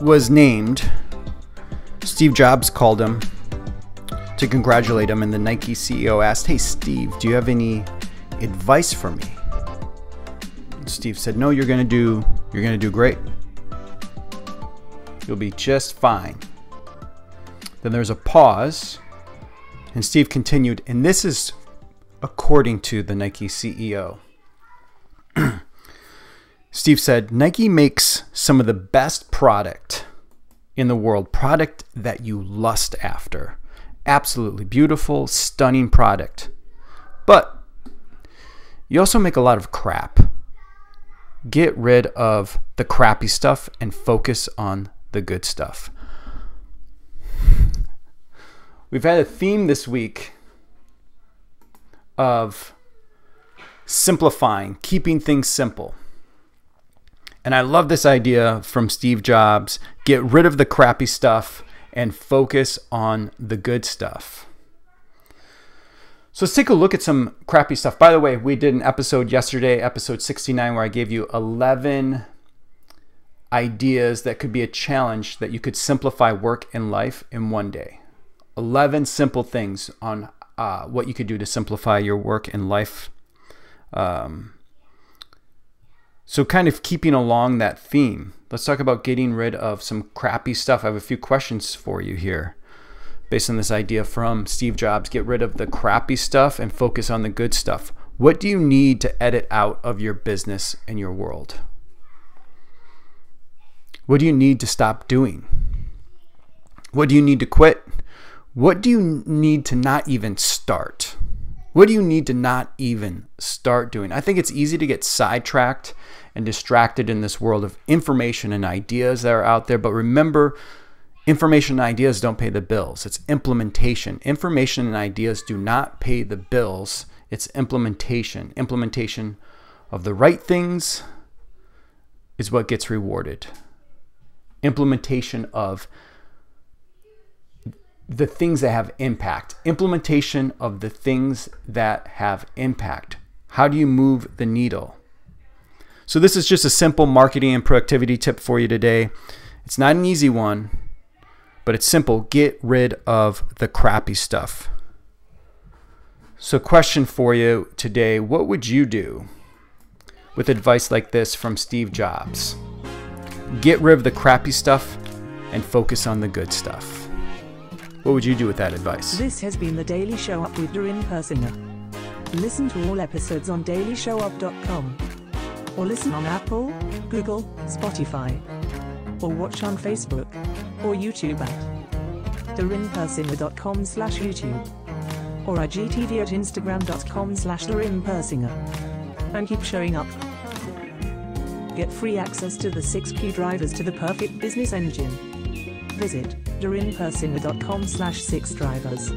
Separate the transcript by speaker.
Speaker 1: was named, Steve Jobs called him to congratulate him, and the Nike CEO asked, Hey, Steve, do you have any advice for me? Steve said, No, you're gonna do you're gonna do great. You'll be just fine. Then there's a pause, and Steve continued, and this is according to the Nike CEO. Steve said, Nike makes some of the best product in the world, product that you lust after. Absolutely beautiful, stunning product. But you also make a lot of crap. Get rid of the crappy stuff and focus on the good stuff. We've had a theme this week of simplifying, keeping things simple. And I love this idea from Steve Jobs get rid of the crappy stuff and focus on the good stuff. So let's take a look at some crappy stuff. By the way, we did an episode yesterday, episode 69, where I gave you 11 ideas that could be a challenge that you could simplify work and life in one day. 11 simple things on uh, what you could do to simplify your work and life. Um, so, kind of keeping along that theme, let's talk about getting rid of some crappy stuff. I have a few questions for you here based on this idea from Steve Jobs get rid of the crappy stuff and focus on the good stuff. What do you need to edit out of your business and your world? What do you need to stop doing? What do you need to quit? What do you need to not even start? What do you need to not even start doing? I think it's easy to get sidetracked and distracted in this world of information and ideas that are out there. But remember, information and ideas don't pay the bills. It's implementation. Information and ideas do not pay the bills. It's implementation. Implementation of the right things is what gets rewarded. Implementation of the things that have impact, implementation of the things that have impact. How do you move the needle? So, this is just a simple marketing and productivity tip for you today. It's not an easy one, but it's simple. Get rid of the crappy stuff. So, question for you today What would you do with advice like this from Steve Jobs? Get rid of the crappy stuff and focus on the good stuff. What would you do with that advice?
Speaker 2: This has been the Daily Show Up with Doreen Persinger. Listen to all episodes on dailyshowup.com. Or listen on Apple, Google, Spotify. Or watch on Facebook. Or YouTube at dorinpersinger.com slash YouTube. Or IGTV at instagram.com slash dorinpersinger. And keep showing up. Get free access to the 6 key drivers to the perfect business engine. Visit dorinpersinger.com slash 6 drivers.